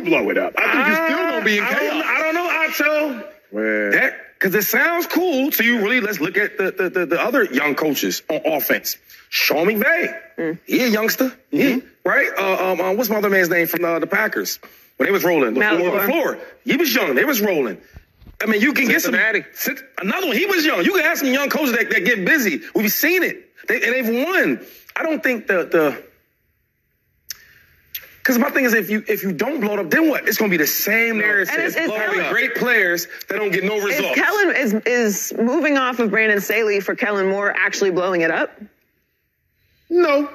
blow it up. I think you're still gonna be in I don't, chaos. I don't know, Otto. Man. That because it sounds cool to you. Really, let's look at the the, the, the other young coaches on offense. Sean McVay, he a youngster, he, right? Uh, um, uh, what's my other man's name from uh, the Packers when they was rolling? LaFleur, the floor. He was young. They was rolling. I mean, you can get some. Cincinnati. Cin- Another one. He was young. You can have some young coaches that, that get busy. We've seen it, they, and they've won. I don't think the the. Because my thing is, if you if you don't blow it up, then what? It's going to be the same narrative. And it's- it's great players that don't get no Is results. Kellen is is moving off of Brandon Staley for Kellen Moore actually blowing it up? No.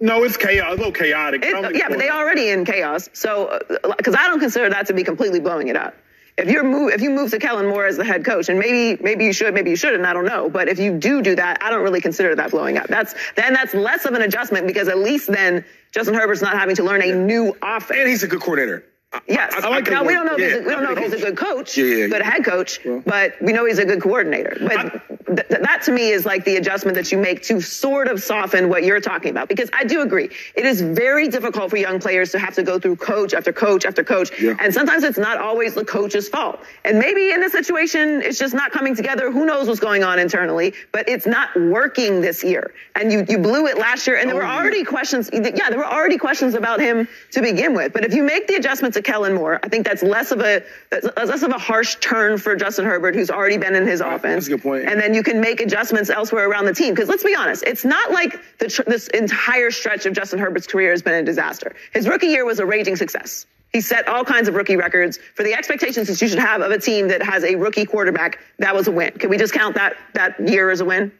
No, it's chaos. A little chaotic. It, yeah, but they already in chaos. So, uh, because I don't consider that to be completely blowing it up. If you're move, if you move to Kellen Moore as the head coach, and maybe maybe you should, maybe you shouldn't, I don't know. But if you do do that, I don't really consider that blowing up. That's then that's less of an adjustment because at least then Justin Herbert's not having to learn a new offense. and he's a good coordinator. I- Yes. I- I like now we don't know if he's a, we don't know if he's a good coach, Yeah, yeah, good yeah. head coach, but we know he's a good coordinator. But th- th- that to me is like the adjustment that you make to sort of soften what you're talking about. Because I do agree, it is very difficult for young players to have to go through coach after coach after coach, Yeah. and sometimes it's not always the coach's fault. And maybe in this situation, it's just not coming together. Who knows what's going on internally? But it's not working this year, and you you blew it last year, and there Oh, were yeah. already questions. Yeah, there were already questions about him to begin with. But if you make the adjustment to Kellen Moore, I think that's less of a that's less of a harsh turn for Justin Herbert, who's already been in his offense. that's a good point. And then you can make adjustments elsewhere around the team. Because let's be honest, it's not like the tr- this entire stretch of Justin Herbert's career has been a disaster. His rookie year was a raging success. He set all kinds of rookie records for the expectations that you should have of a team that has a rookie quarterback. That was a win. Can we just count that that year as a win?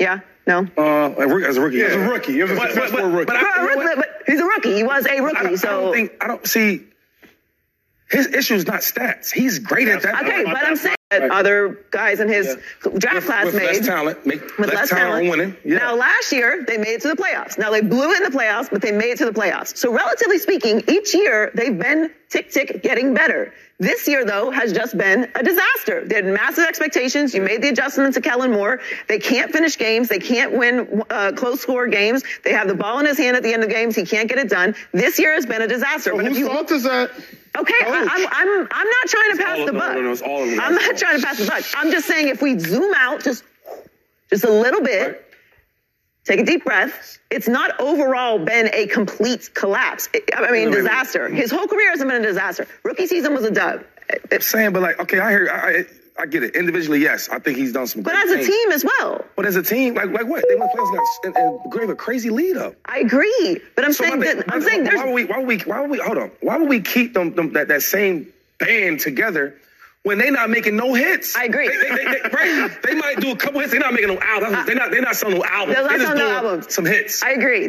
Yeah. No. Uh, as a rookie, yeah. As a rookie. It was a But- but- but- rookie. but I- you know but, but he's a rookie. He was a I don't, rookie. I So don't think I don't see his issue is not stats. He's great at that. Okay, but I'm saying that other guys in his draft with, class with made less talent, make with less, talent, on winning. Yeah. Now, last year they made it to the playoffs. Now they blew in the playoffs, but they made it to the playoffs. So relatively speaking, each year they've been tick tick getting better. This year, though, has just been a disaster. They had massive expectations. You made the adjustment to Kellen Moore. They can't finish games. They can't win uh, close score games. They have the ball in his hand at the end of games. He can't get it done. This year has been a disaster. Well, but whose fault is that? Okay, I, I'm, I'm, I'm not trying to pass the buck. no, no, it's all of them. I'm not trying to pass the buck. I'm just saying if we zoom out just, just a little bit, take a deep breath. It's not overall been a complete collapse. It- I mean, disaster. His whole career hasn't been a disaster. Rookie season was a dub. I'm saying, but like, okay, I hear, I, I, get it. Individually, yes, I think he's done some. But as a things. team as well, but as a team, like, like what? They went playoffs and, and, and gave a crazy lead up. I agree. But I'm So saying that I'm saying why there's would we, why would we, why would we, hold on, why would we keep them, them that, that same band together when they not making no hits? I agree. They, they, they, they, right? they might do a couple hits. They're not making no albums. They're not. They're not selling no albums. They're not They just selling no doing albums. Some hits. I agree.